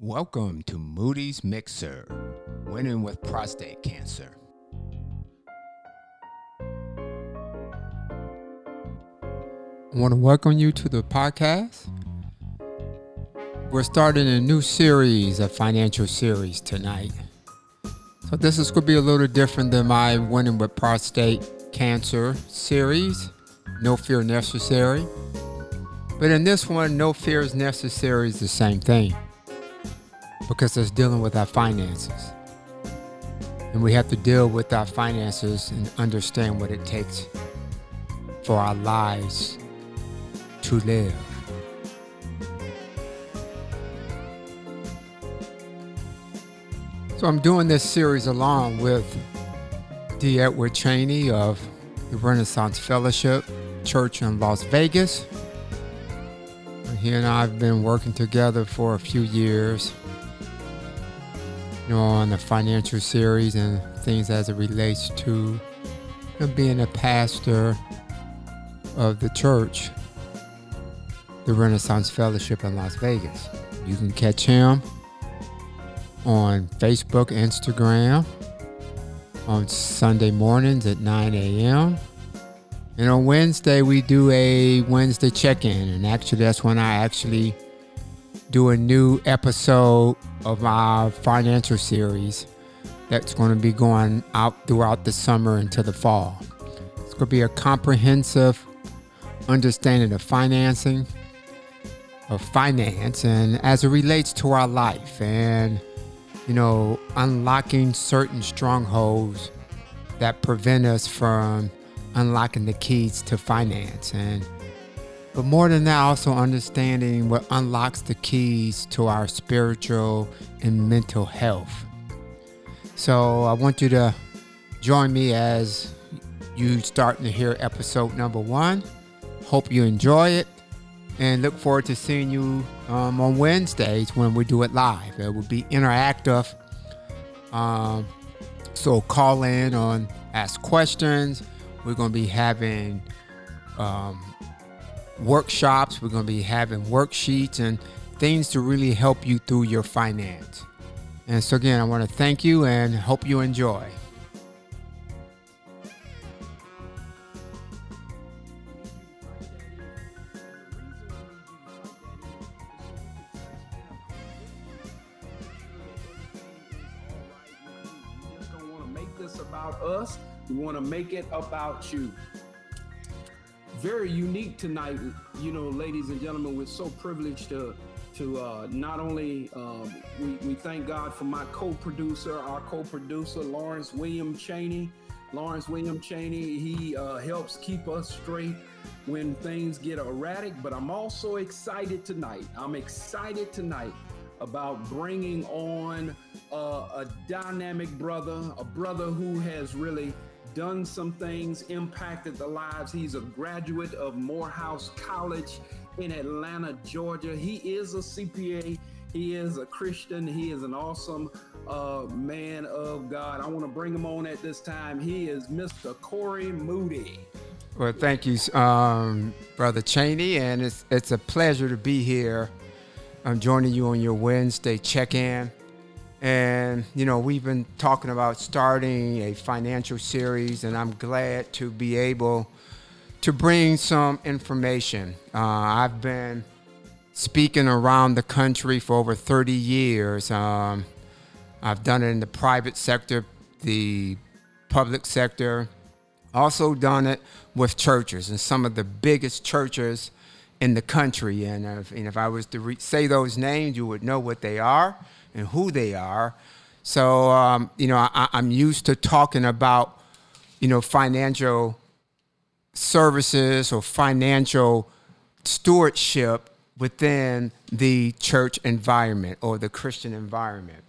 Welcome to Moody's Mixer, winning with prostate cancer. I want to welcome you to the podcast. We're starting a new series, a financial series tonight. So, this is going to be a little different than my Winning with Prostate Cancer series, No Fear Necessary. But in this one, No Fear is Necessary is the same thing because it's dealing with our finances. And we have to deal with our finances and understand what it takes for our lives to live. So I'm doing this series along with D. Edward Cheney of the Renaissance Fellowship Church in Las Vegas. He and I have been working together for a few years know, on the financial series and things as it relates to being a pastor of the church, the Renaissance Fellowship in Las Vegas. You can catch him on Facebook, Instagram, on Sunday mornings at 9 a.m. And on Wednesday, we do a Wednesday check in. And actually, that's when I actually do a new episode of our financial series that's going to be going out throughout the summer into the fall. It's going to be a comprehensive understanding of financing, of finance, and as it relates to our life, and you know, unlocking certain strongholds that prevent us from unlocking the keys to finance and but more than that, also understanding what unlocks the keys to our spiritual and mental health. So I want you to join me as you starting to hear episode number one. Hope you enjoy it and look forward to seeing you um, on Wednesdays when we do it live. It will be interactive. Um, so call in on ask questions. We're going to be having um, workshops. We're going to be having worksheets and things to really help you through your finance. And so, again, I want to thank you and hope you enjoy. about us. We want to make it about you very unique tonight. You know, ladies and gentlemen, we're so privileged to to uh, not only um, we, we thank God for my co-producer, our co-producer Lawrence William Cheney. Lawrence William Cheney, he uh, helps keep us straight when things get erratic. But I'm also excited tonight. I'm excited tonight about bringing on uh, a dynamic brother, a brother who has really done some things, impacted the lives. He's a graduate of Morehouse College in Atlanta, Georgia. He is a CPA. He is a Christian. He is an awesome uh, man of God. I want to bring him on at this time. He is Mr. Corey Moody. Well, thank you, um, Brother Cheney, and it's it's a pleasure to be here. I'm joining you on your Wednesday check-in. And, you know, we've been talking about starting a financial series, and I'm glad to be able to bring some information. Uh, I've been speaking around the country for over 30 years. Um, I've done it in the private sector, the public sector, also done it with churches and some of the biggest churches in the country. And if, and if I was to re- say those names, you would know what they are and who they are. So, um, you know, I, I'm used to talking about, you know, financial services or financial stewardship within the church environment or the Christian environment.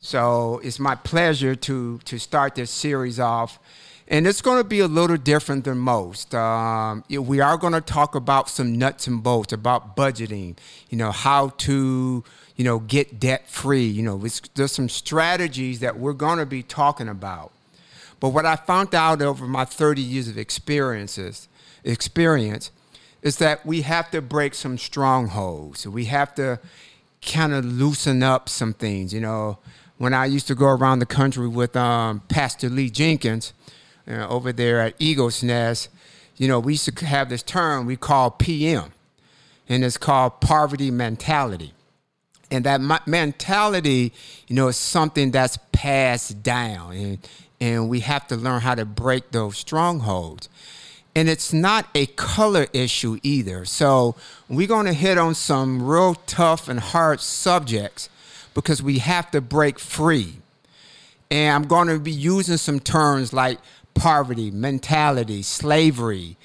So it's my pleasure to to start this series off, and it's going to be a little different than most. Um, we are going to talk about some nuts and bolts about budgeting. You know how to you know, get debt free. You know, there's some strategies that we're going to be talking about. But what I found out over my 30 years of experiences, experience, is that we have to break some strongholds. We have to kind of loosen up some things. You know, when I used to go around the country with um, Pastor Lee Jenkins uh, over there at Eagles Nest, you know, we used to have this term we call PM, and it's called poverty mentality. And that mentality, you know, is something that's passed down, and and we have to learn how to break those strongholds. And it's not a color issue either. So we're going to hit on some real tough and hard subjects because we have to break free. And I'm going to be using some terms like poverty, mentality, slavery.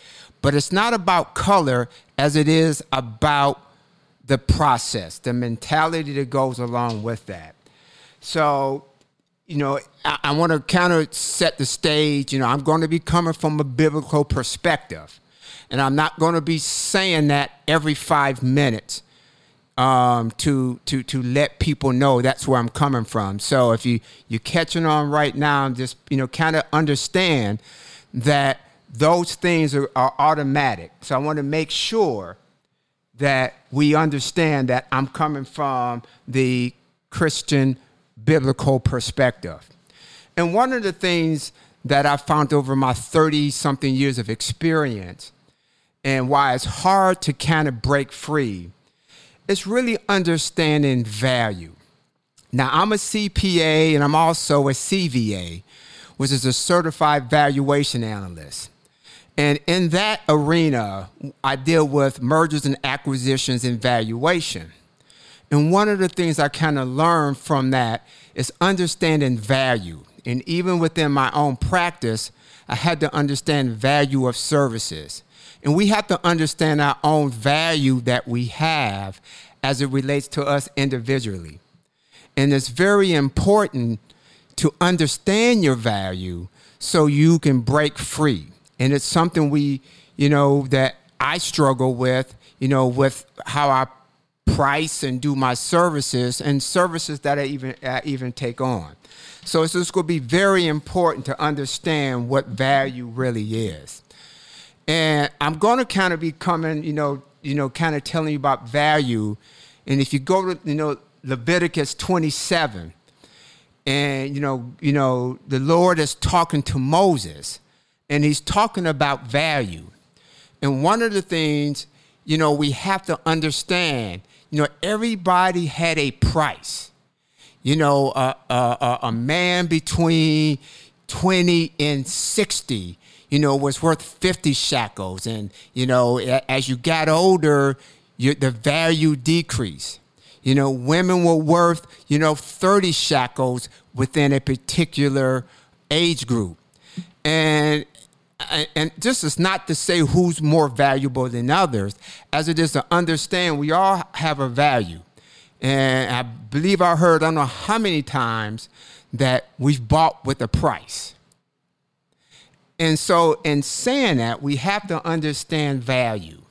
But it's not about color as it is about the process, the mentality that goes along with that. So, you know, I, I want to kind of set the stage. You know, I'm going to be coming from a biblical perspective. And I'm not going to be saying that every five minutes um, to to to let people know that's where I'm coming from. So if you you're catching on right now, just you know, kind of understand that those things are, are automatic. So I want to make sure that we understand that I'm coming from the Christian biblical perspective. And one of the things that I found over my 30 something years of experience and why it's hard to kind of break free is really understanding value. Now, I'm a CPA and I'm also a CVA, which is a certified valuation analyst. And in that arena, I deal with mergers and acquisitions and valuation. And one of the things I kind of learned from that is understanding value. And even within my own practice, I had to understand value of services. And we have to understand our own value that we have as it relates to us individually. And it's very important to understand your value so you can break free. And it's something we, you know, that I struggle with, you know, with how I price and do my services and services that I even I even take on. So it's just going to be very important to understand what value really is. And I'm going to kind of be coming, you know, you know, kind of telling you about value. And if you go to, you know, Leviticus 27, and you know, you know, the Lord is talking to Moses, and he's talking about value. And one of the things, you know, we have to understand, you know, everybody had a price you know, a, a, a man between 20 and 60 you know, was worth 50 shekels. And, you know, as you got older, you, the value decreased. You know, women were worth, you know, 30 shekels within a particular age group. And and this is not to say who's more valuable than others, as it is to understand we all have a value. And I believe I heard, I don't know how many times, that we've bought with a price. And so, in saying that, we have to understand value.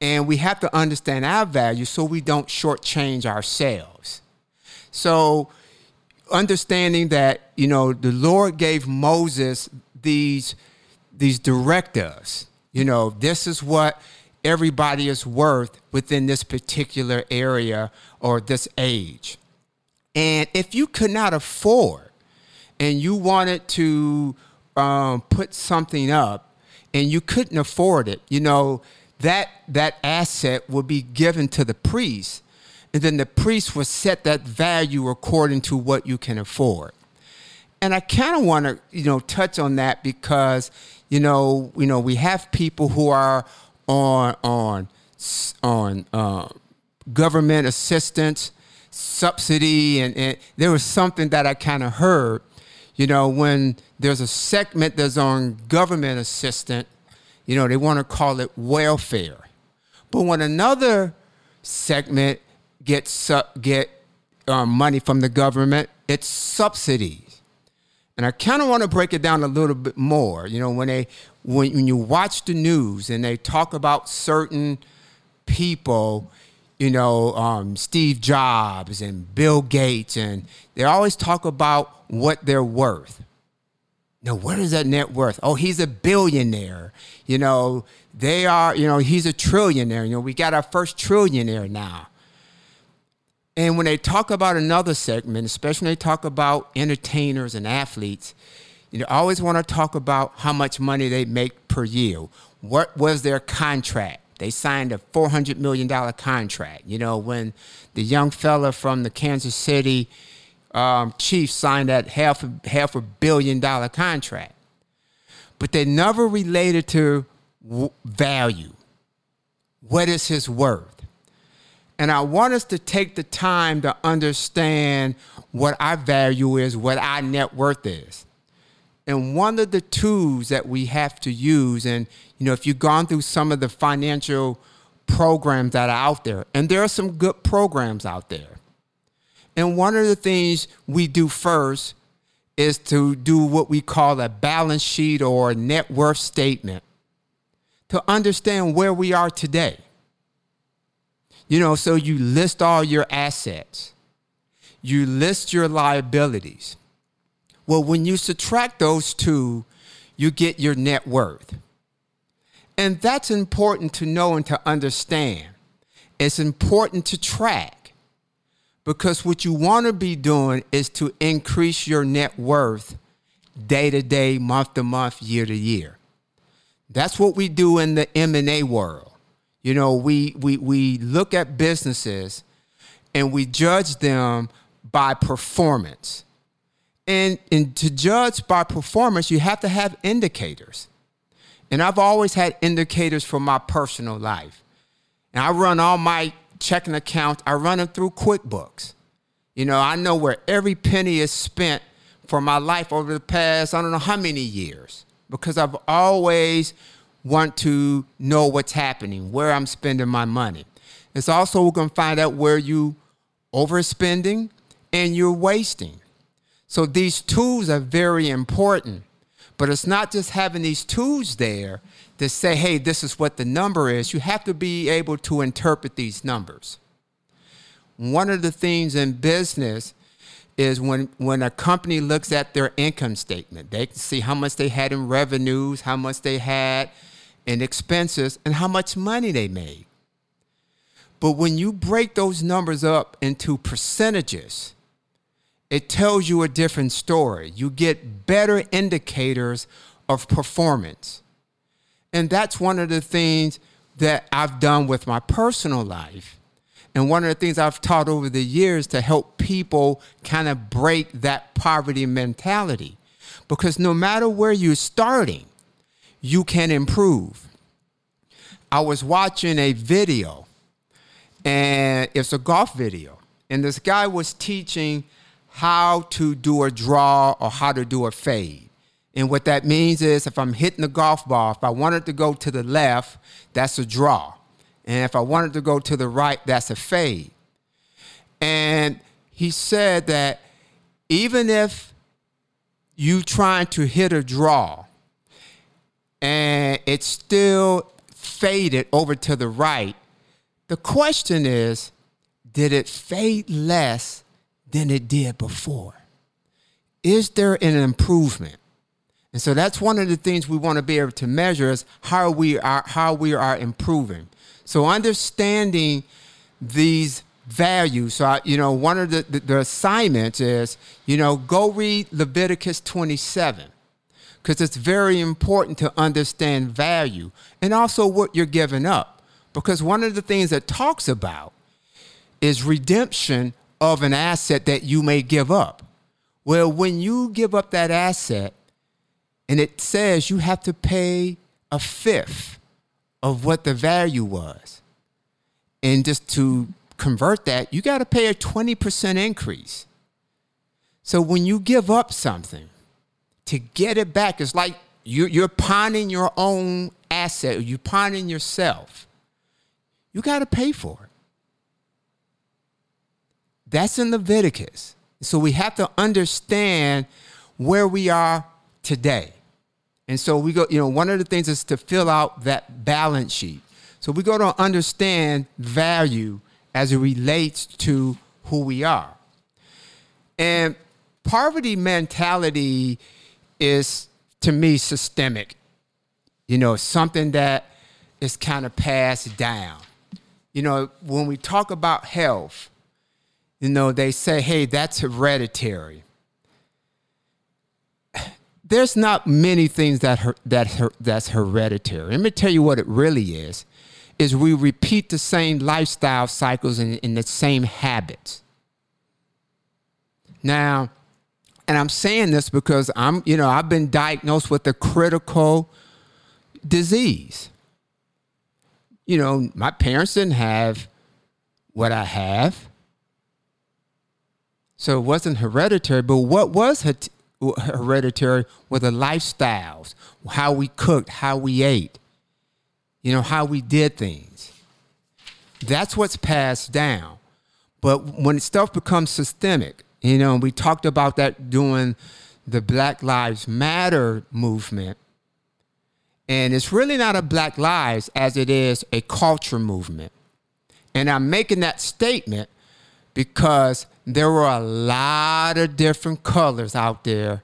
And we have to understand our value so we don't shortchange ourselves. So, understanding that, you know, the Lord gave Moses these, these directives. You know, this is what everybody is worth within this particular area or this age. And if you could not afford and you wanted to um, put something up and you couldn't afford it, you know, that, that asset would be given to the priest. And then the priest would set that value according to what you can afford. And I kind of want to, you know, touch on that because, you know, you know, we have people who are on on on uh, government assistance, subsidy, and, and there was something that I kind of heard. You know, when there's a segment that's on government assistance, you know, they want to call it welfare. But when another segment gets uh, get um, money from the government, it's subsidies. And I kind of want to break it down a little bit more. You know, when they when, when you watch the news and they talk about certain people, you know, um, Steve Jobs and Bill Gates, and they always talk about what they're worth. Now, what is that net worth? Oh, he's a billionaire. You know, they are, you know, he's a trillionaire. You know, we got our first trillionaire now. And when they talk about another segment, especially when they talk about entertainers and athletes, you know, always want to talk about how much money they make per year. What was their contract? They signed a $400 million contract. You know, when the young fella from the Kansas City um, Chiefs signed that half a, half a billion dollar contract. But they never related to w- value. What is his worth? And I want us to take the time to understand what our value is, what our net worth is. And one of the tools that we have to use, and you know, if you've gone through some of the financial programs that are out there, and there are some good programs out there. And one of the things we do first is to do what we call a balance sheet or a net worth statement to understand where we are today. You know, so you list all your assets, you list your liabilities. Well, when you subtract those two, you get your net worth. And that's important to know and to understand. It's important to track because what you want to be doing is to increase your net worth day to day, month to month, year to year. That's what we do in the M&A world. You know, we, we, we look at businesses and we judge them by performance. And, and to judge by performance, you have to have indicators. And I've always had indicators for my personal life. And I run all my checking accounts, I run them through QuickBooks. You know, I know where every penny is spent for my life over the past, I don't know how many years, because I've always want to know what's happening, where I'm spending my money. It's also going to find out where you overspending and you're wasting. So these tools are very important. But it's not just having these tools there to say, hey, this is what the number is. You have to be able to interpret these numbers. One of the things in business is when, when a company looks at their income statement, they can see how much they had in revenues, how much they had in expenses, and how much money they made. But when you break those numbers up into percentages, it tells you a different story. You get better indicators of performance. And that's one of the things that I've done with my personal life. And one of the things I've taught over the years to help people kind of break that poverty mentality. Because no matter where you're starting, you can improve. I was watching a video, and it's a golf video, and this guy was teaching how to do a draw or how to do a fade. And what that means is if I'm hitting the golf ball, if I want it to go to the left, that's a draw. And if I want it to go to the right, that's a fade. And he said that even if you trying to hit a draw and it's still faded over to the right. The question is, did it fade less than it did before? Is there an improvement? And so that's one of the things we want to be able to measure is how we are how we are improving. So understanding these values. So I, you know, one of the, the, the assignments is, you know, go read Leviticus 27 because it's very important to understand value and also what you're giving up. Because one of the things that talks about is redemption of an asset that you may give up. Well, when you give up that asset and it says you have to pay a fifth of what the value was, and just to convert that, you got to pay a 20% increase. So when you give up something, to get it back. It's like you're, you're pawning your own asset, you're pawning yourself. You got to pay for it. That's in Leviticus. So we have to understand where we are today. And so we go, you know, one of the things is to fill out that balance sheet. So we go to understand value as it relates to who we are. And poverty mentality is to me systemic. You know, something that is kind of passed down. You know, when we talk about health, you know, they say, hey, that's hereditary. There's not many things that her, that her, that's hereditary. Let me tell you what it really is. Is we repeat the same lifestyle cycles and, and the same habits. Now, and I'm saying this because I'm, you know, I've been diagnosed with a critical disease. You know, my parents didn't have what I have. So it wasn't hereditary, but what was hereditary were the lifestyles, how we cooked, how we ate, you know, how we did things. That's what's passed down. But when stuff becomes systemic, you know, we talked about that during the Black Lives Matter movement. And it's really not a Black Lives as it is a culture movement. And I'm making that statement because there were a lot of different colors out there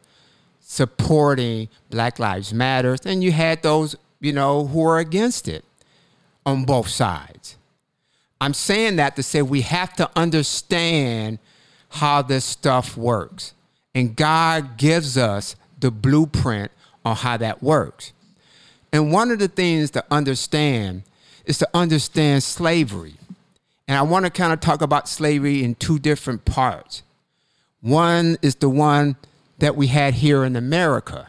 supporting Black Lives Matters, And you had those, you know, who were against it on both sides. I'm saying that to say we have to understand how this stuff works. And God gives us the blueprint on how that works. And one of the things to understand is to understand slavery. And I want to kind of talk about slavery in two different parts. One is the one that we had here in America.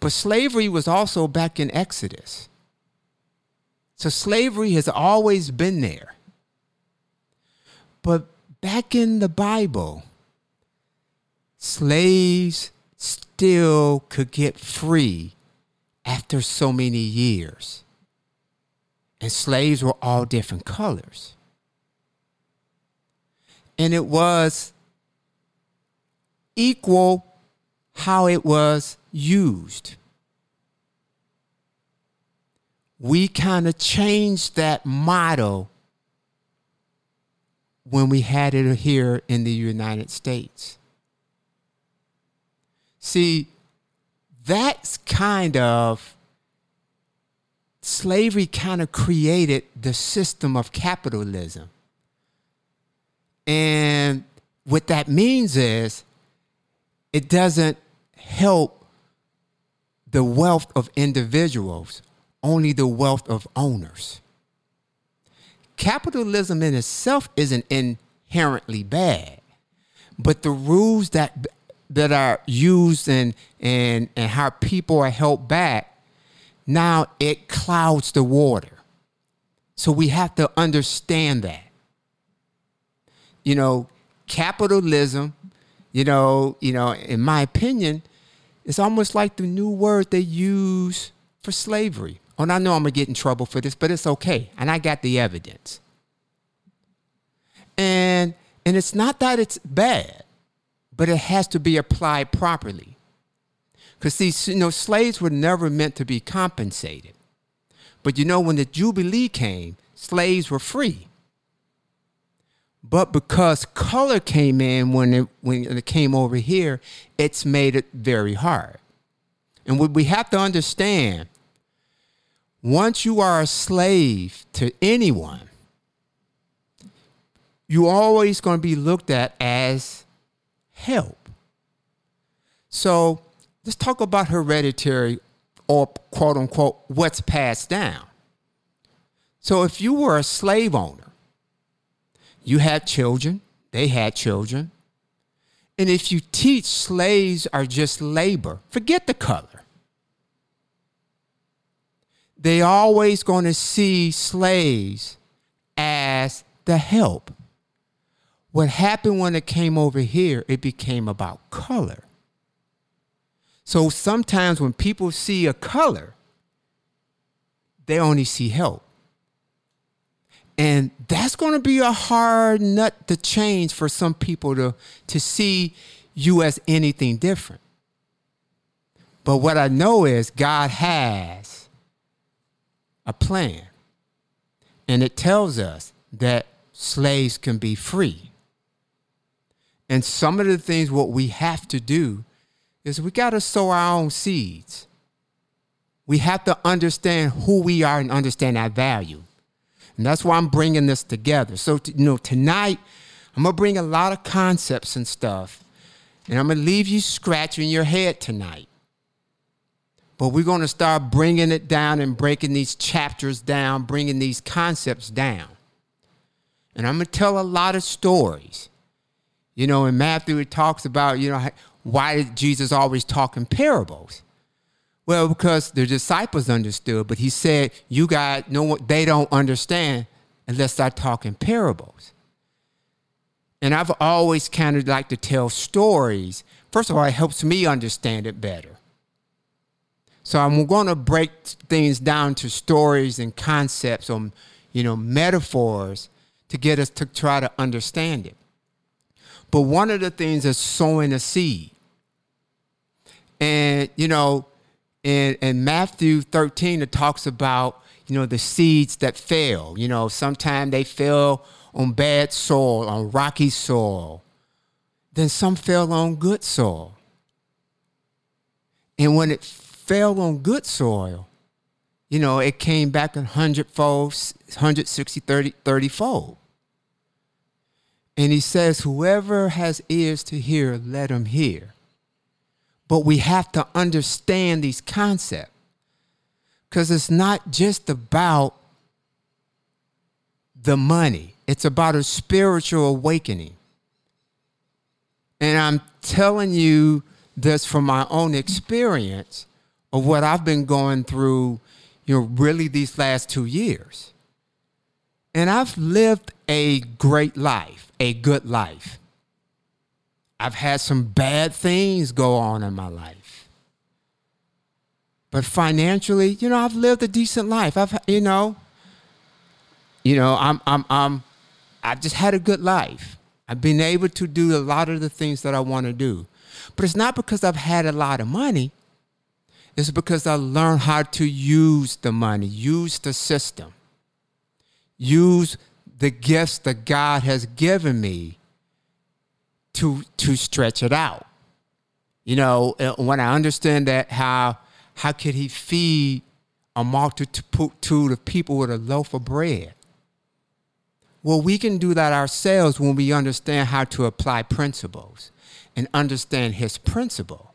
But slavery was also back in Exodus. So slavery has always been there. But back in the Bible, slaves still could get free after so many years. And slaves were all different colors. And it was equal how it was used. We kind of changed that model when we had it here in the United States. See, that's kind of slavery kind of created the system of capitalism. And what that means is it doesn't help the wealth of individuals, only the wealth of owners capitalism in itself isn't inherently bad, but the rules that that are used and and and how people are held back, now it clouds the water. So we have to understand that. You know, capitalism, you know, you know, in my opinion, it's almost like the new word they use for slavery. And I know I'm gonna get in trouble for this, but it's okay. And I got the evidence. And and it's not that it's bad, but it has to be applied properly. Because see, you know, slaves were never meant to be compensated. But you know, when the Jubilee came, slaves were free. But because color came in when it when it came over here, it's made it very hard. And what we have to understand once you are a slave to anyone, you're always going to be looked at as help. So let's talk about hereditary or quote unquote what's passed down. So if you were a slave owner, you had children, they had children. And if you teach slaves are just labor, forget the color they always going to see slaves as the help. What happened when it came over here, it became about color. So sometimes when people see a color, they only see help. And that's going to be a hard nut to change for some people to, to see you as anything different. But what I know is God has a plan. And it tells us that slaves can be free. And some of the things what we have to do is we got to sow our own seeds. We have to understand who we are and understand our value. And that's why I'm bringing this together. So, you know, tonight I'm going to bring a lot of concepts and stuff, and I'm going to leave you scratching your head tonight. But we're going to start bringing it down and breaking these chapters down, bringing these concepts down. And I'm going to tell a lot of stories. You know, in Matthew, it talks about, you know, why did Jesus always talk in parables? Well, because the disciples understood, but he said, you guys know what they don't understand unless I talk in parables. And I've always kind of like to tell stories. First of all, it helps me understand it better. So I'm going to break things down to stories and concepts or, you know, metaphors to get us to try to understand it. But one of the things is sowing a seed. And, you know, in, in Matthew 13, it talks about, you know, the seeds that fail. You know, sometimes they fell on bad soil, on rocky soil. Then some fell on good soil. And when it fell on good soil, you know, it came back a hundredfold, 160, 30, 30 fold. And he says, Whoever has ears to hear, let him hear. But we have to understand these concepts because it's not just about the money, it's about a spiritual awakening. And I'm telling you this from my own experience of what I've been going through, you know, really these last two years. And I've lived a great life, a good life. I've had some bad things go on in my life. But financially, you know, I've lived a decent life. I've, you know, you know, I'm, I'm, I'm, I've just had a good life. I've been able to do a lot of the things that I want to do. But it's not because I've had a lot of money. It's because I learned how to use the money, use the system, use the gifts that God has given me to to stretch it out. You know, uh, when I understand that, how how could He feed a multitude of people with a loaf of bread? Well, we can do that ourselves when we understand how to apply principles and understand His principle.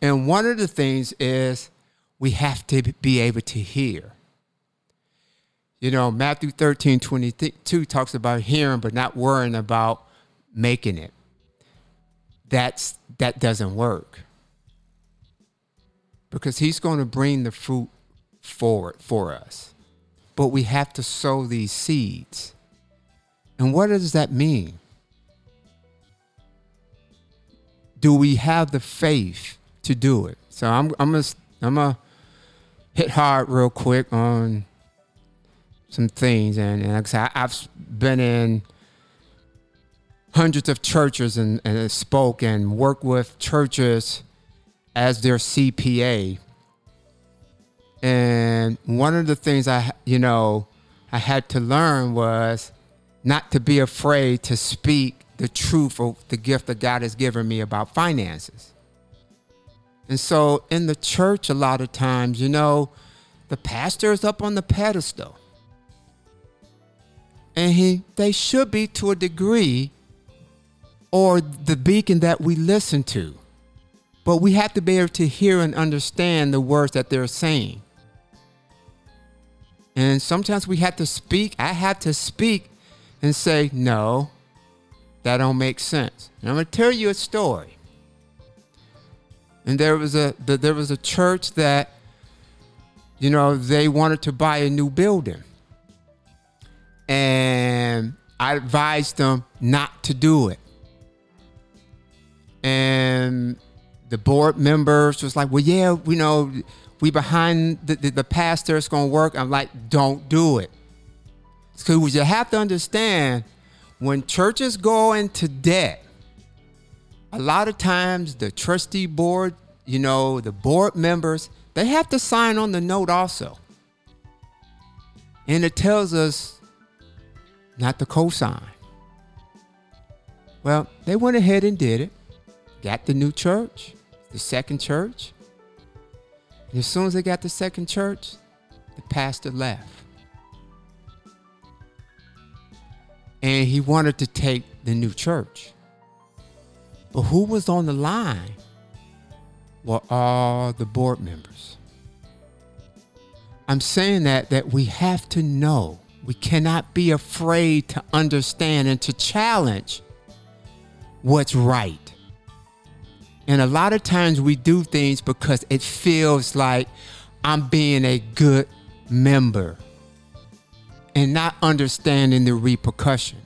And one of the things is we have to be able to hear. You know, Matthew 13, 22 talks about hearing, but not worrying about making it. That's that doesn't work. Because he's going to bring the fruit forward for us. But we have to sow these seeds. And what does that mean? Do we have the faith to do it? So I'm I'm gonna I'm gonna hit hard real quick on some things and, and like I said, I've been in hundreds of churches and, and spoke and worked with churches as their CPA. And one of the things I, you know, I had to learn was not to be afraid to speak the truth of the gift that God has given me about finances. And so in the church, a lot of times, you know, the pastor is up on the pedestal. And he they should be to a degree or the beacon that we listen to. But we have to be able to hear and understand the words that they're saying. And sometimes we have to speak. I have to speak and say, no, that don't make sense. And I'm going to tell you a story. And there was a there was a church that, you know, they wanted to buy a new building. And I advised them not to do it and the board members was like, well, yeah, you know, we behind the, the, the pastor, it's going to work. I'm like, don't do it. Because you have to understand when churches go into debt, a lot of times the trustee board, you know, the board members, they have to sign on the note also. And it tells us not to co sign. Well, they went ahead and did it got the new church, the second church. And as soon as they got the second church, the pastor left. and he wanted to take the new church. But who was on the line were all the board members. I'm saying that that we have to know. We cannot be afraid to understand and to challenge what's right. And a lot of times we do things because it feels like I'm being a good member and not understanding the repercussions.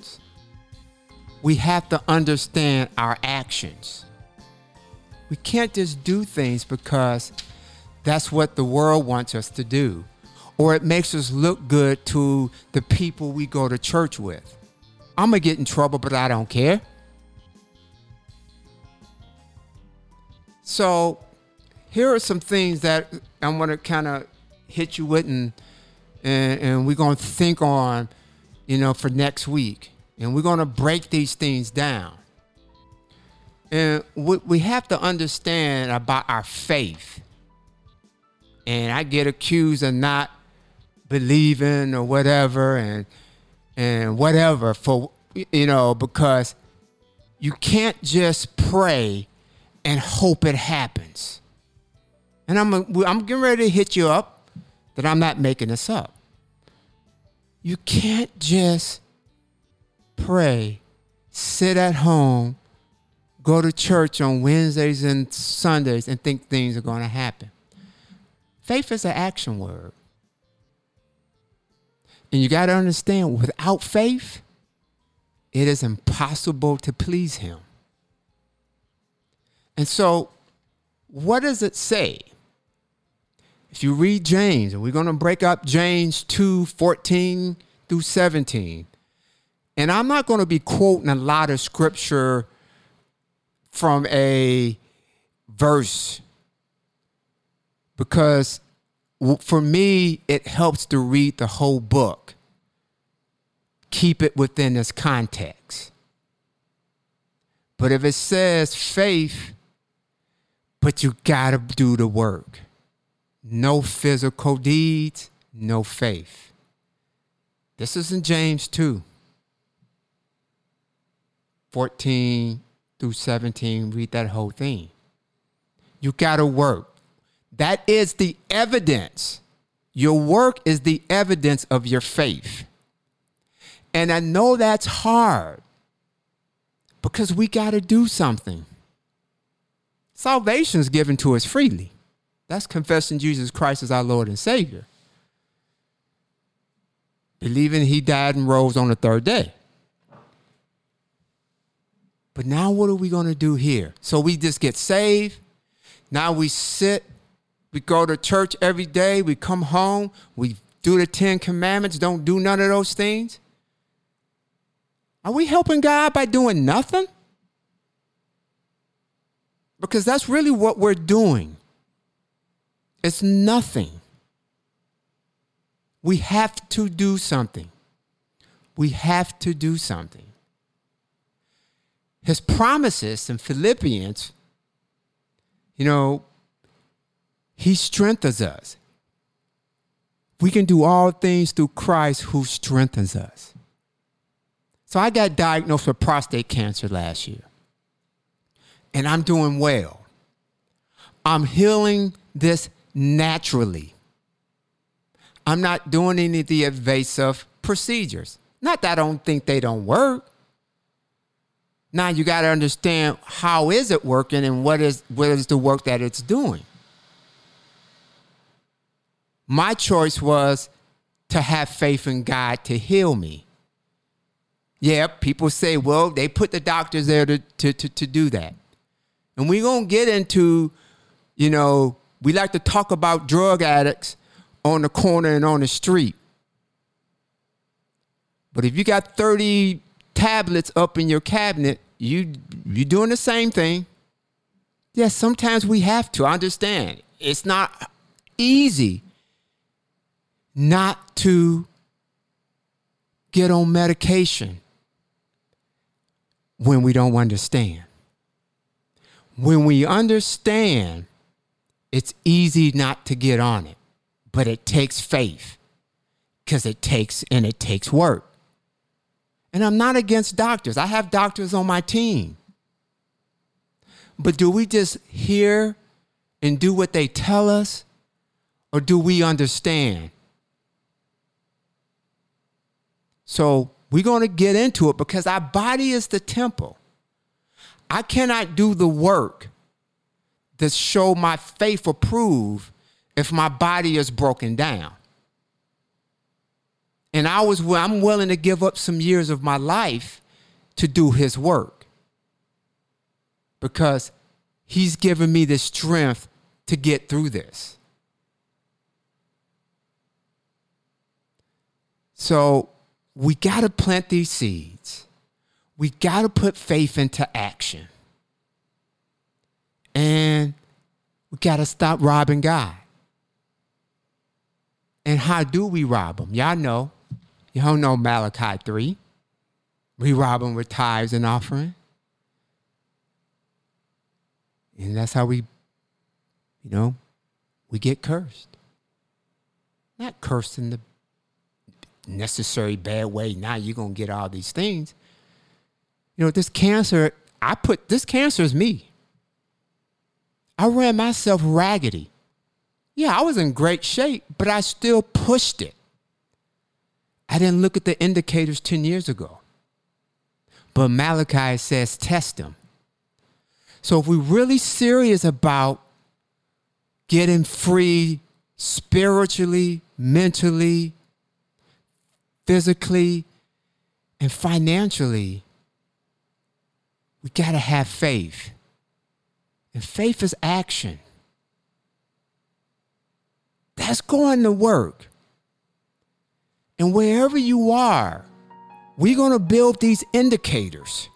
We have to understand our actions. We can't just do things because that's what the world wants us to do or it makes us look good to the people we go to church with. I'm going to get in trouble, but I don't care. So, here are some things that I'm going to kind of hit you with, and, and, and we're going to think on, you know, for next week. And we're going to break these things down. And what we have to understand about our faith. And I get accused of not believing or whatever and and whatever for you know because you can't just pray and hope it happens. And I'm I'm getting ready to hit you up that I'm not making this up. You can't just pray, sit at home, go to church on Wednesdays and Sundays and think things are going to happen. Faith is an action word. And you got to understand without faith, it is impossible to please Him. And so, what does it say? If you read James, and we're going to break up James 2 14 through 17. And I'm not going to be quoting a lot of scripture from a verse because for me, it helps to read the whole book, keep it within its context. But if it says faith, but you got to do the work. No physical deeds, no faith. This is in James 2 14 through 17. Read that whole thing. You got to work. That is the evidence. Your work is the evidence of your faith. And I know that's hard because we got to do something. Salvation is given to us freely. That's confessing Jesus Christ as our Lord and Savior. Believing he died and rose on the third day. But now, what are we going to do here? So we just get saved. Now we sit we go to church every day. We come home. We do the Ten Commandments. Don't do none of those things. Are we helping God by doing nothing? Because that's really what we're doing. It's nothing. We have to do something. We have to do something. His promises in Philippians, you know, he strengthens us. We can do all things through Christ who strengthens us. So I got diagnosed with prostate cancer last year. And I'm doing well. I'm healing this naturally. I'm not doing any of the invasive procedures. Not that I don't think they don't work. Now you got to understand how is it working and what is what is the work that it's doing my choice was to have faith in God to heal me. Yeah, people say, well, they put the doctors there to, to, to, to do that. And we're going to get into, you know, we like to talk about drug addicts on the corner and on the street. But if you got 30 tablets up in your cabinet, you you doing the same thing. Yes, sometimes we have to. I understand. It's not easy not to get on medication when we don't understand. When we understand, it's easy not to get on it, but it takes faith because it takes and it takes work. And I'm not against doctors. I have doctors on my team. But do we just hear and do what they tell us? Or do we understand? So we're going to get into it because our body is the temple. I cannot do the work to show my faith approved if my body is broken down. And I was I'm willing to give up some years of my life to do his work. Because he's given me the strength to get through this. So we got to plant these seeds. We got to put faith into action. And we got to stop robbing God. And how do we rob him? Y'all know. Y'all know Malachi 3. We rob him with tithes and offering. And that's how we, you know, we get cursed. Not cursed in the necessary bad way. Now you're going to get all these things. You know, this cancer, I put this cancer is me. I ran myself raggedy. Yeah, I was in great shape, but I still pushed it. I didn't look at the indicators 10 years ago. But Malachi says test them. So if we're really serious about getting free spiritually, mentally, physically, and financially, we got to have faith. And faith is action. That's going to work. And wherever you are, we're going to build these indicators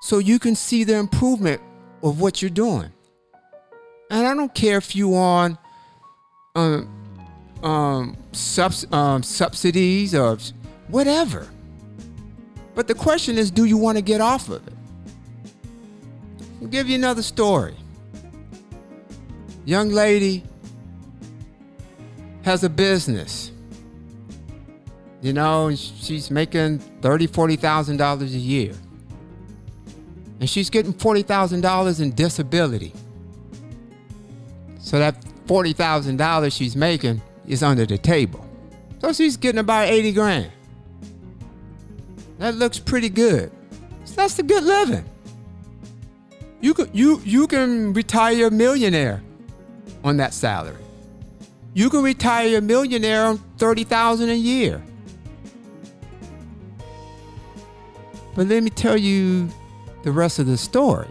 so you can see the improvement of what you're doing. And I don't care if you on um, um, subs, um, subsidies or whatever. But the question is, do you want to get off of it? I'll give you another story. Young lady has a business. You know, she's making thirty, forty thousand dollars a year. And she's getting forty thousand dollars in disability. So that forty thousand dollars she's making is under the table. So she's getting about 80 grand. That looks pretty good. So that's the good living. You can, you, you can retire a millionaire on that salary. You can retire a millionaire on 30,000 a year. But let me tell you the rest of the story.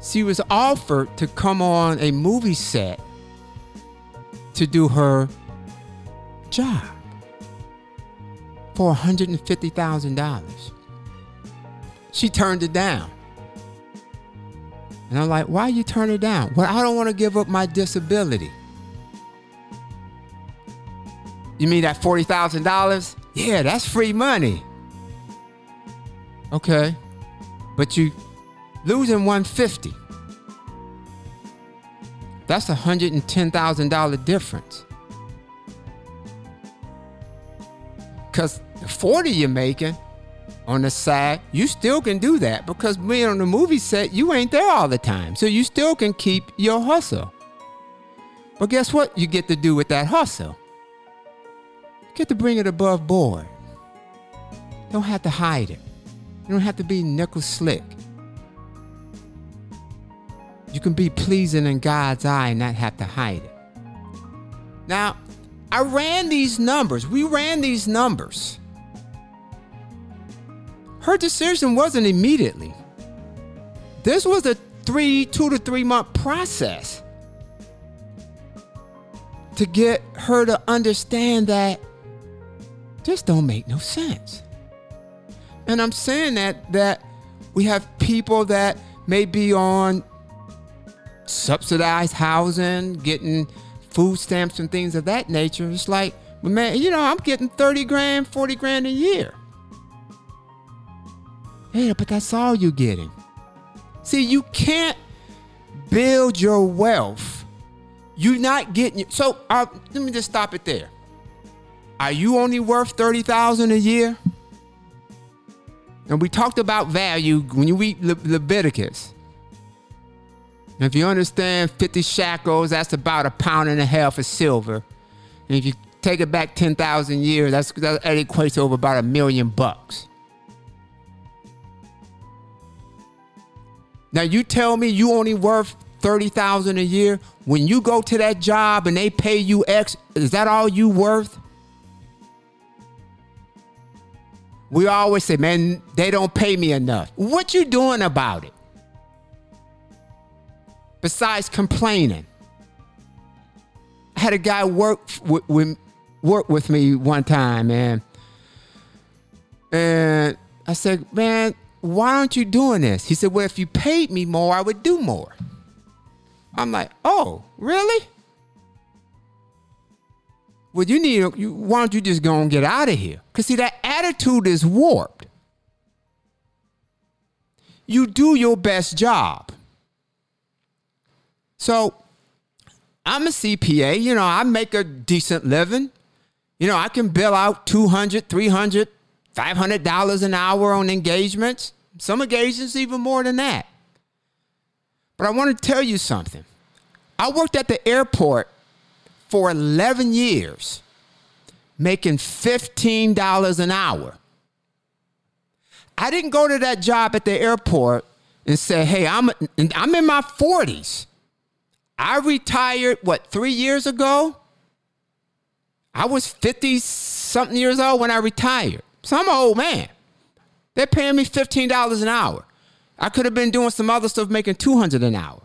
She was offered to come on a movie set to do her job for $150,000. She turned it down. And I'm like, why you turn it down? Well, I don't want to give up my disability. You mean that $40,000? Yeah, that's free money. Okay. But you losing 150. That's a $110,000 difference. Because the 40 you're making on the side, you still can do that because being on the movie set, you ain't there all the time. So you still can keep your hustle. But guess what you get to do with that hustle? You get to bring it above board. Don't have to hide it. You don't have to be nickel slick. You can be pleasing in God's eye and not have to hide it. Now, I ran these numbers. We ran these numbers. Her decision wasn't immediately. This was a three, two to three month process to get her to understand that this don't make no sense. And I'm saying that that we have people that may be on subsidized housing, getting food stamps and things of that nature. It's like, man, you know, I'm getting 30 grand, 40 grand a year. Yeah, but that's all you're getting. See, you can't build your wealth. You're not getting so uh, let me just stop it there. Are you only worth 30,000 a year? And we talked about value when you read Le- Leviticus. And if you understand 50 shekels, that's about a pound and a half of silver. And if you take it back 10,000 years, that's, that equates to over about a million bucks. Now you tell me you only worth 30,000 a year. When you go to that job and they pay you X, is that all you worth? We always say, man, they don't pay me enough. What you doing about it? Besides complaining. I had a guy work with, work with me one time, man. And I said, man, why aren't you doing this? He said, well, if you paid me more, I would do more. I'm like, oh, really? Well, you need, you, why don't you just go and get out of here? Because, see, that attitude is warped. You do your best job. So, I'm a CPA, you know, I make a decent living. You know, I can bill out 200, 300, $500 an hour on engagements. Some engagements even more than that. But I want to tell you something. I worked at the airport for 11 years, making $15 an hour. I didn't go to that job at the airport and say, hey, I'm, I'm in my 40s. I retired, what, three years ago? I was 50 something years old when I retired. So I'm an old man. They're paying me $15 an hour. I could have been doing some other stuff making 200 an hour.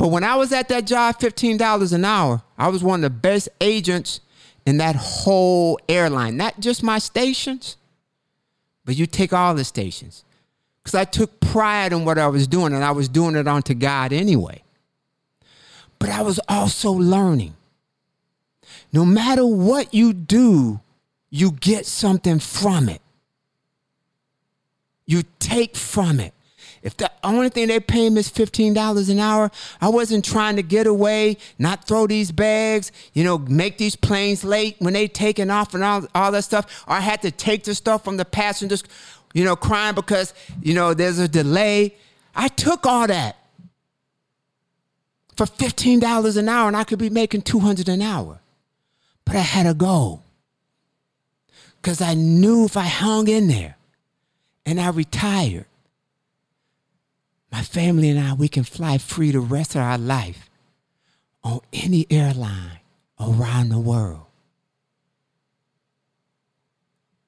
But when I was at that job, $15 an hour, I was one of the best agents in that whole airline. Not just my stations, but you take all the stations. Because I took pride in what I was doing and I was doing it unto God anyway. But I was also learning. No matter what you do, you get something from it. You take from it. If the only thing they pay me is $15 an hour, I wasn't trying to get away, not throw these bags, you know, make these planes late when they taking off and all, all that stuff. Or I had to take the stuff from the passengers, you know, crying because, you know, there's a delay. I took all that for $15 an hour and I could be making 200 an hour. But I had to go. Because I knew if I hung in there, and I retired, my family and I, we can fly free the rest of our life on any airline around the world.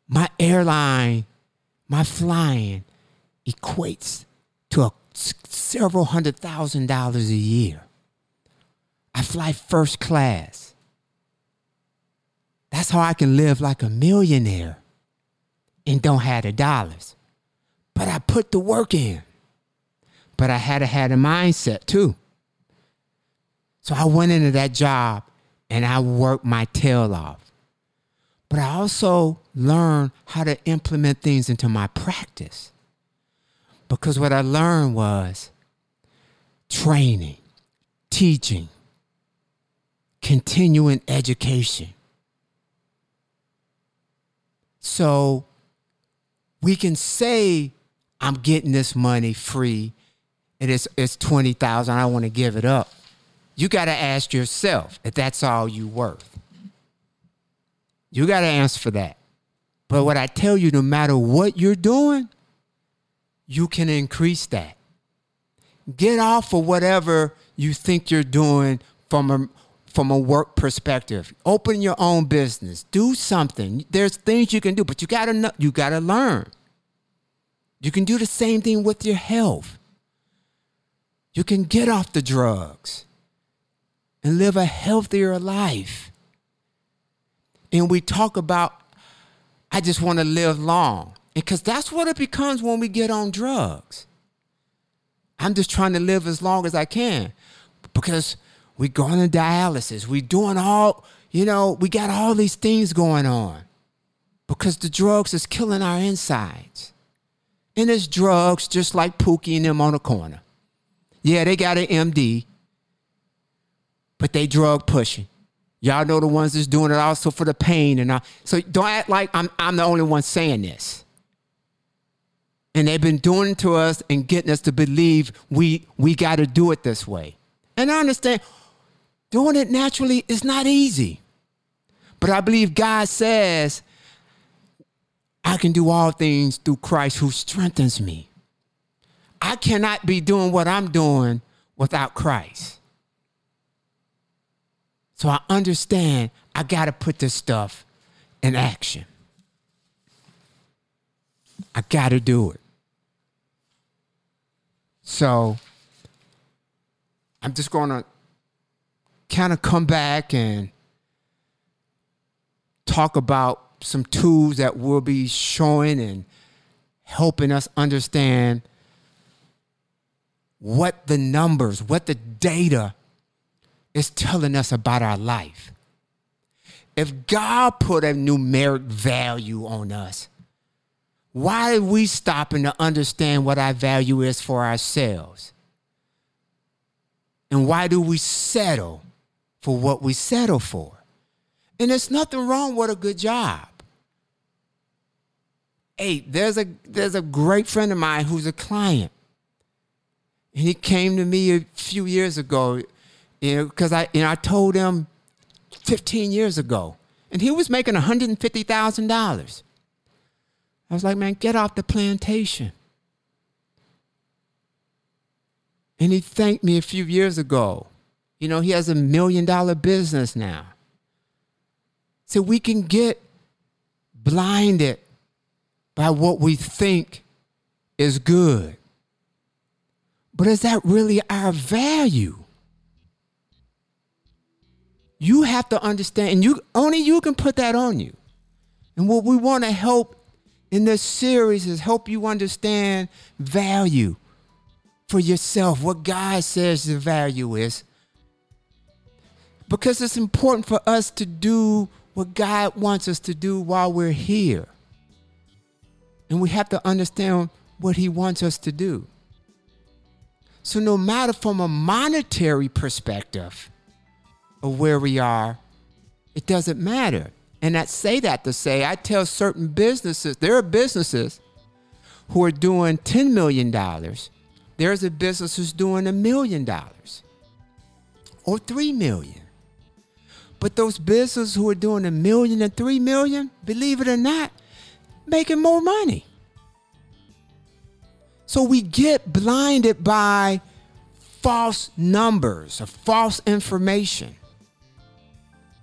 My airline, my flying equates to a, several hundred thousand dollars a year. I fly first class. That's how I can live like a millionaire and don't have the dollars. But I put the work in. But I had to have a mindset too. So I went into that job and I worked my tail off. But I also learned how to implement things into my practice. Because what I learned was training, teaching, continuing education. So we can say, I'm getting this money free and it's, it's 20,000, I want to give it up. You got to ask yourself if that's all you worth. You got to answer for that. But what I tell you, no matter what you're doing, you can increase that. Get off of whatever you think you're doing from a from a work perspective. Open your own business. Do something. There's things you can do, but you gotta know, you gotta learn. You can do the same thing with your health. You can get off the drugs and live a healthier life. And we talk about, I just want to live long. Because that's what it becomes when we get on drugs. I'm just trying to live as long as I can because we're going to dialysis. We're doing all, you know, we got all these things going on because the drugs is killing our insides. And it's drugs just like Pookie and them on the corner. Yeah, they got an MD, but they drug pushing. Y'all know the ones that's doing it also for the pain and all. So don't act like I'm I'm the only one saying this. And they've been doing it to us and getting us to believe we we got to do it this way. And I understand doing it naturally is not easy. But I believe God says, I can do all things through Christ who strengthens me. I cannot be doing what I'm doing without Christ. So I understand I got to put this stuff in action. I got to do it. So I'm just going to kind of come back and talk about some tools that we'll be showing and helping us understand what the numbers, what the data is telling us about our life. If God put a numeric value on us, why are we stopping to understand what our value is for ourselves? And why do we settle for what we settle for? And there's nothing wrong with a good job. Hey, there's a there's a great friend of mine who's a client. And he came to me a few years ago, you know, because I know I told him 15 years ago, and he was making $150,000. I was like, man, get off the plantation. And he thanked me a few years ago. You know, he has a million dollar business now. So we can get blinded by what we think is good. But is that really our value? You have to understand, and you only you can put that on you. And what we want to help in this series is help you understand value for yourself, what God says the value is. Because it's important for us to do what God wants us to do while we're here. And we have to understand what He wants us to do. So, no matter from a monetary perspective of where we are, it doesn't matter. And I say that to say, I tell certain businesses, there are businesses who are doing $10 million. There's a business who's doing a million dollars or 3 million. But those businesses who are doing a million and three million, believe it or not, making more money. So we get blinded by false numbers or false information.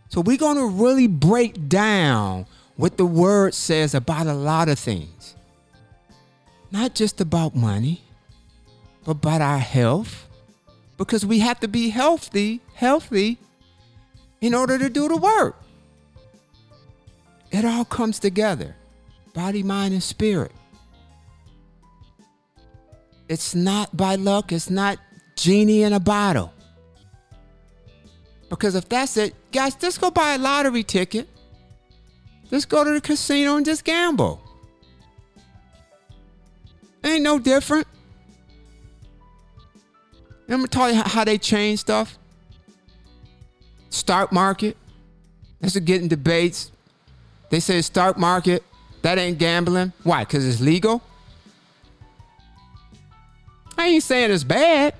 So we're going to really break down what the word says about a lot of things. Not just about money, but about our health. Because we have to be healthy, healthy in order to do the work. It all comes together. Body, mind, and spirit. It's not by luck, it's not genie in a bottle. Because if that's it, guys, just go buy a lottery ticket. Just go to the casino and just gamble. Ain't no different. I'm gonna tell you how they change stuff. Stock market. That's a getting debates. They say stock market, that ain't gambling. Why? Because it's legal? Ain't saying it's bad,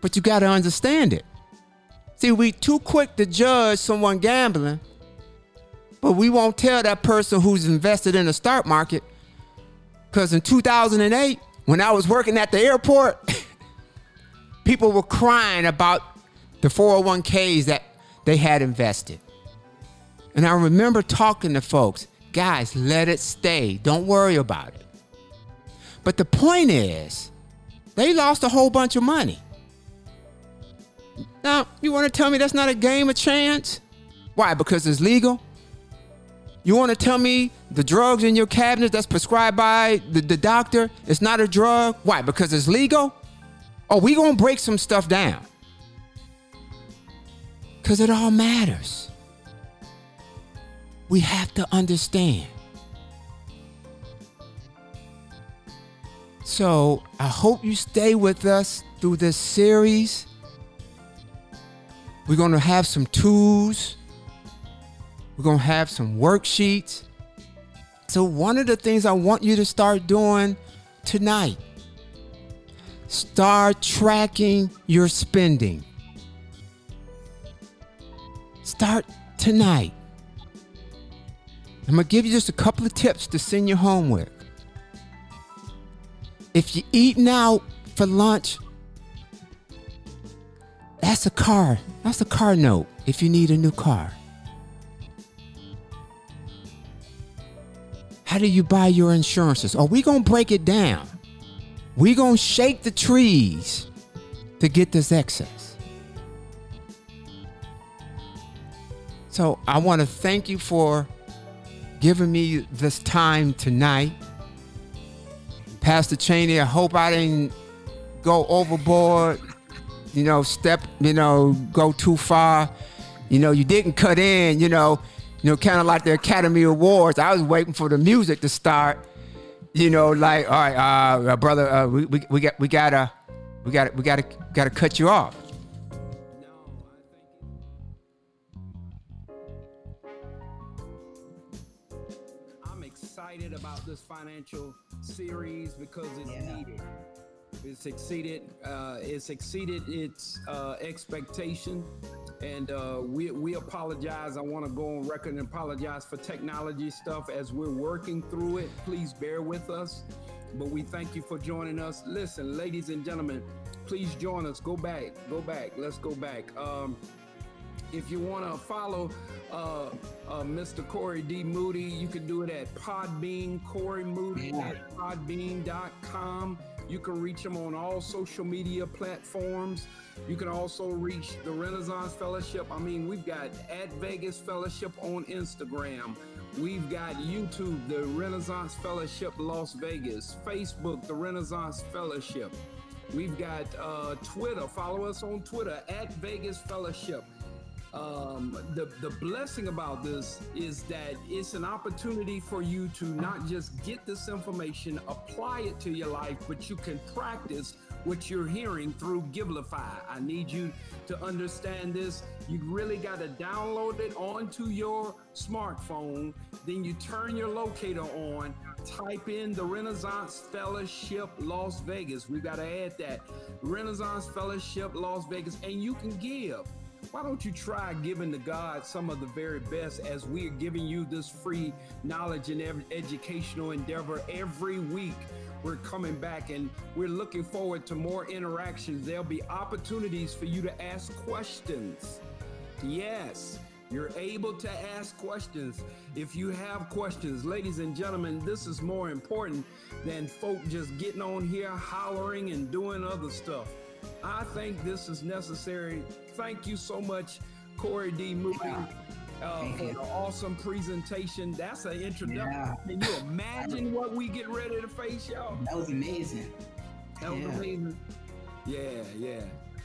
but you gotta understand it. See, we too quick to judge someone gambling, but we won't tell that person who's invested in the stock market. Because in 2008, when I was working at the airport, people were crying about the 401ks that they had invested. And I remember talking to folks, guys, let it stay. Don't worry about it. But the point is, they lost a whole bunch of money. Now, you want to tell me that's not a game of chance? Why? Because it's legal? You want to tell me the drugs in your cabinet that's prescribed by the, the doctor is not a drug? Why? Because it's legal? Oh, we going to break some stuff down. Because it all matters. We have to understand. So I hope you stay with us through this series. We're going to have some tools. We're going to have some worksheets. So, one of the things I want you to start doing tonight. Start tracking your spending. Start tonight. I'm going to give you just a couple of tips to send you home with. If you're eating out for lunch, that's a car. That's a car note if you need a new car. How do you buy your insurances? Are we going to break it down? We going to shake the trees to get this excess. So I want to thank you for giving me this time tonight. Pastor Cheney, I hope I didn't go overboard, you know, step, you know, go too far. You know, you didn't cut in, you know, you know, kind of like the Academy Awards. I was waiting for the music to start. You know, like, all right, uh, brother, uh, we, we, we got we gotta we gotta we gotta gotta cut you off. I'm excited about this financial series because it's Yeah. needed. It's exceeded. Uh, it's exceeded its uh, expectation, and uh, we we apologize. I want to go on record and apologize for technology stuff as we're working through it. Please bear with us, but we thank you for joining us. Listen, ladies and gentlemen, please join us. Go back. Go back. Let's go back. Um, if you want to follow uh, uh, Mr. Corey D. Moody, you can do it at Podbean, Corey Moody Yeah. at podbean.com. You can reach him on all social media platforms. You can also reach the Renaissance Fellowship. I mean, we've got at Vegas Fellowship on Instagram. We've got YouTube, the Renaissance Fellowship Las Vegas, Facebook, the Renaissance Fellowship. We've got uh, Twitter. Follow us on Twitter at Vegas Fellowship um, the the blessing about this is that it's an opportunity for you to not just get this information, apply it to your life, but you can practice what you're hearing through Givelify. I need you to understand this. You really got to download it onto your smartphone. Then you turn your locator on, type in the Renaissance Fellowship Las Vegas. We got to add that Renaissance Fellowship Las Vegas, and you can give. Why don't you try giving to God some of the very best as we are giving you this free knowledge and educational endeavor every week? We're coming back and we're looking forward to more interactions. There'll be opportunities for you to ask questions. Yes, you're able to ask questions. If you have questions, ladies and gentlemen, this is more important than folk just getting on here hollering and doing other stuff. I think this is necessary. Thank you so much, Corey D. Moody, uh, for you. the awesome presentation. That's an introduction. Yeah. Can you imagine what we get ready to face, y'all? That was amazing. That was Yeah. amazing. Yeah, yeah.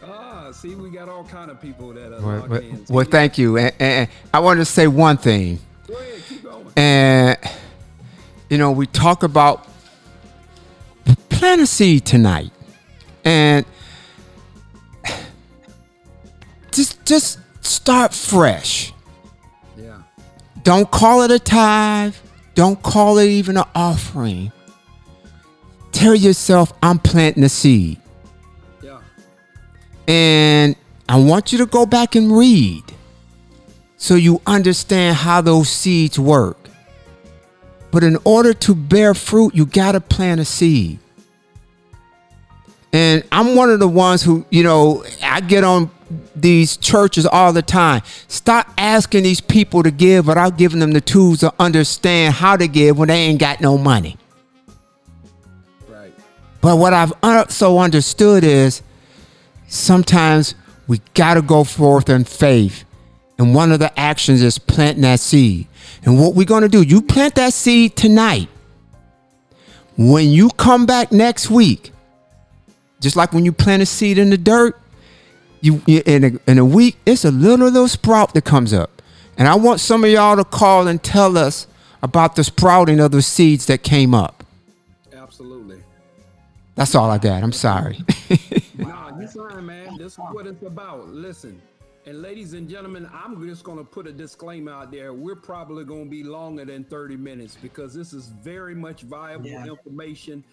Ah, see, we got all kind of people that are Well, well, well thank you. And, and I want to say one thing. Go ahead, keep going. And, you know, we talk about plant a seed tonight. And just start fresh. Yeah, Don't call it a tithe. Don't call it even an offering. Tell yourself, I'm planting a seed. yeah, And I want you to go back and read so you understand how those seeds work. But in order to bear fruit, you got to plant a seed. And I'm one of the ones who, you know, I get on these churches all the time. Stop asking these people to give without giving them the tools to understand how to give when they ain't got no money. right. But what I've also understood is sometimes we got to go forth in faith. And one of the actions is planting that seed. And what we're going to do, you plant that seed tonight. When you come back next week, just like when you plant a seed in the dirt, you you- in a, in a week, it's a little little sprout that comes up. And I want some of y'all to call and tell us about the sprouting of the seeds that came up. Absolutely. That's all I got. I'm sorry. Nah, you fine, man. This is what it's about. Listen, And ladies and gentlemen, I'm just going to put a disclaimer out there. We're probably going to be longer than 30 minutes because this is very much viable yeah. information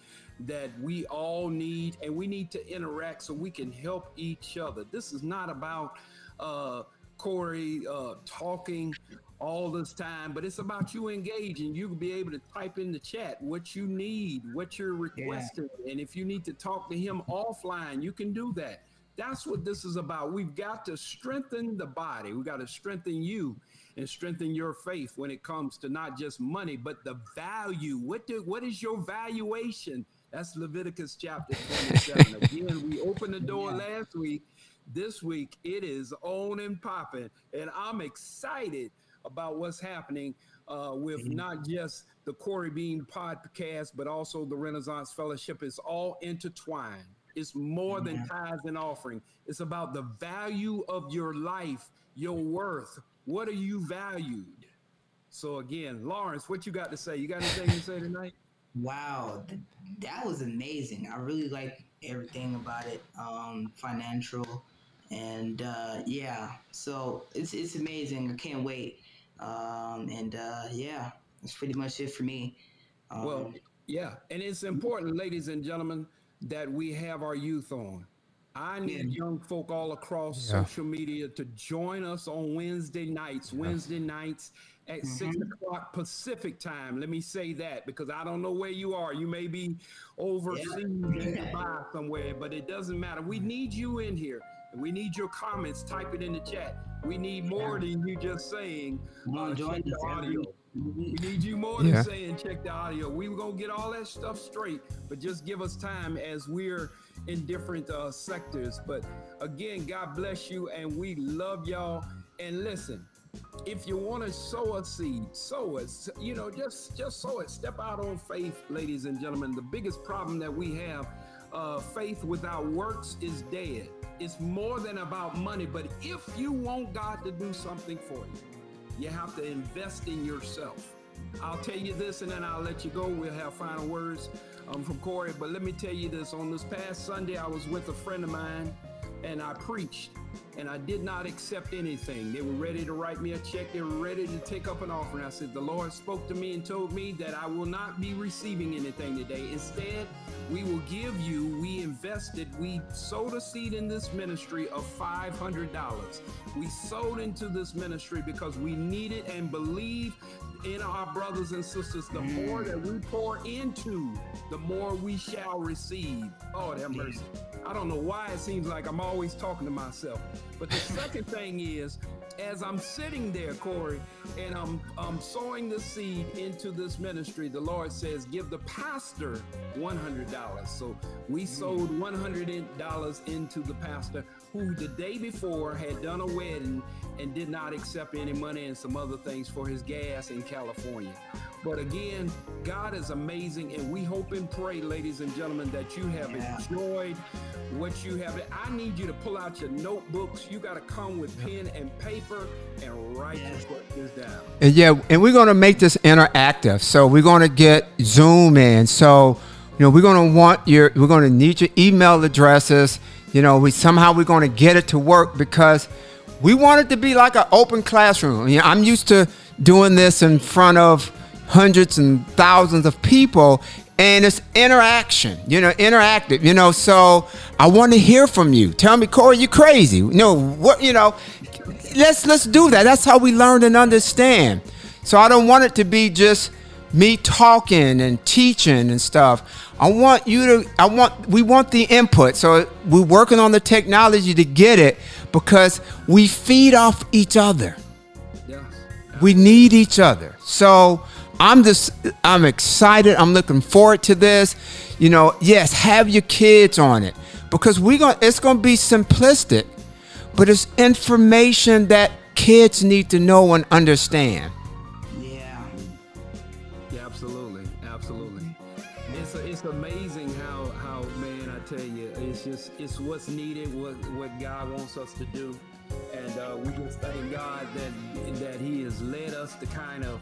that we all need and we need to interact so we can help each other. This is not about uh, Corey uh, talking all this time, but it's about you engaging. You can be able to type in the chat what you need, what you're requesting. Yeah. And if you need to talk to him offline, you can do that. That's what this is about. We've got to strengthen the body. We've got to strengthen you and strengthen your faith when it comes to not just money, but the value. What do, what is your valuation? That's Leviticus chapter 27. Again, we opened the door yeah. last week. This week it is on and popping, and I'm excited about what's happening uh, with mm-hmm. not just the Corey Bean podcast, but also the Renaissance Fellowship. It's all intertwined. It's more than mm-hmm. tithes and offering. It's about the value of your life, your worth. What are you valued? So again, Lawrence, what you got to say? You got anything to say tonight? Wow, that was amazing. I really like everything about it. Um, financial, and uh, yeah, so it's it's amazing. I can't wait. Um, and uh, yeah, that's pretty much it for me. Um, well, yeah, and it's important, ladies and gentlemen, that we have our youth on. I need yeah. young folk all across yeah. social media to join us on Wednesday nights. Wednesday nights at mm-hmm. six o'clock Pacific time. Let me say that because I don't know where you are. You may be overseas yeah. somewhere, but it doesn't matter. We need you in here. We need your comments. Type it in the chat. We need more than you just saying. Uh, check the audio. We need you more yeah. than saying check the audio. We are gonna get all that stuff straight, but just give us time as we're in different uh, sectors. But again, God bless you, and we love y'all. And listen, if you want to sow a seed, sow it. You know, just just sow it. Step out on faith, ladies and gentlemen. The biggest problem that we have, uh, faith without works is dead. It's more than about money, but if you want God to do something for you, you have to invest in yourself. I'll tell you this and then I'll let you go. We'll have final words um, from Corey. But let me tell you this on this past Sunday, I was with a friend of mine and I preached and I did not accept anything. They were ready to write me a check. They were ready to take up an offering. I said, The Lord spoke to me and told me that I will not be receiving anything today. Instead, we will give you, we invested, we sowed a seed in this ministry of $500. We sowed into this ministry because we needed and believe in our brothers and sisters. The more that we pour into, the more we shall receive. Oh, that mercy. I don't know why it seems like I'm always talking to myself. But the second thing is, as I'm sitting there, Corey, and I'm, I'm sowing the seed into this ministry, the Lord says, give the pastor $100. So we hmm. sold $100 into the pastor who the day before had done a wedding and did not accept any money and some other things for his gas in California. But again, God is amazing, and we hope and pray, ladies and gentlemen, that you have yeah. enjoyed what you have. I need you to pull out your notebooks. You got to come with pen and paper and write yeah. this down. And yeah, and we're going to make this interactive. So we're going to get Zoom in. So you know, we're going to want your, we're going to need your email addresses. You know, we somehow we're going to get it to work because we want it to be like an open classroom. You know, I'm used to doing this in front of hundreds and thousands of people and it's interaction you know interactive you know so i want to hear from you. Tell me corey you crazy. You know what you know let's let's do that. That's how we learn and understand. So i don't want it to be just me talking and teaching and stuff. I want you to i want we want the input. So we're working on the technology to get it because we feed off each other. Yeah. we need each other. So I'm just I'm excited. I'm looking forward to this. You know, yes, have your kids on it because we're going, to it's going to be simplistic, but it's information that kids need to know and understand. Yeah. Yeah, absolutely. Absolutely. It's it's amazing how how man, I tell you, it's just it's what's needed, what what God wants us to do. And uh, we just thank God that that He has led us to kind of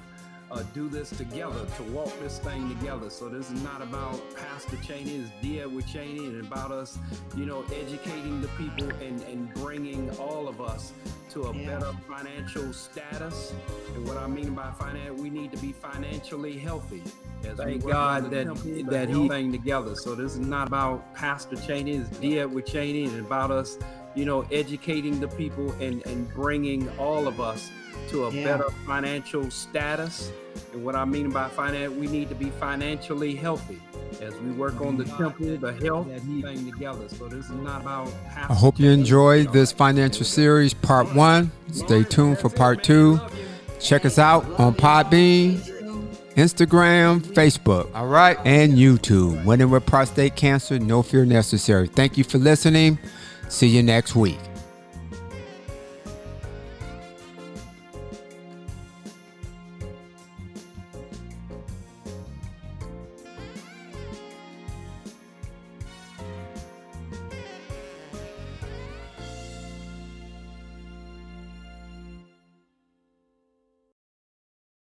uh, do this together, to walk this thing together. So this is not about Pastor Cheney, it's D. Edward Cheney, and about us, you know, educating the people and, and bringing all of us to a Yeah. better financial status. And what I mean by finance, we need to be financially healthy. As we Thank God that- temple, that he- thing together. So this is not about Pastor Cheney, it's D. Edward Cheney, and about us, you know, educating the people and, and bringing all of us to a Yeah. better financial status. And what I mean by finance, we need to be financially healthy as we work on the temple, the health, that thing together. So this is not about. I hope you enjoyed this financial series, part one. Stay tuned for part two. Check us out on Podbean, Instagram, Facebook, all right, and YouTube. Winning with prostate cancer, no fear necessary. Thank you for listening. See you next week.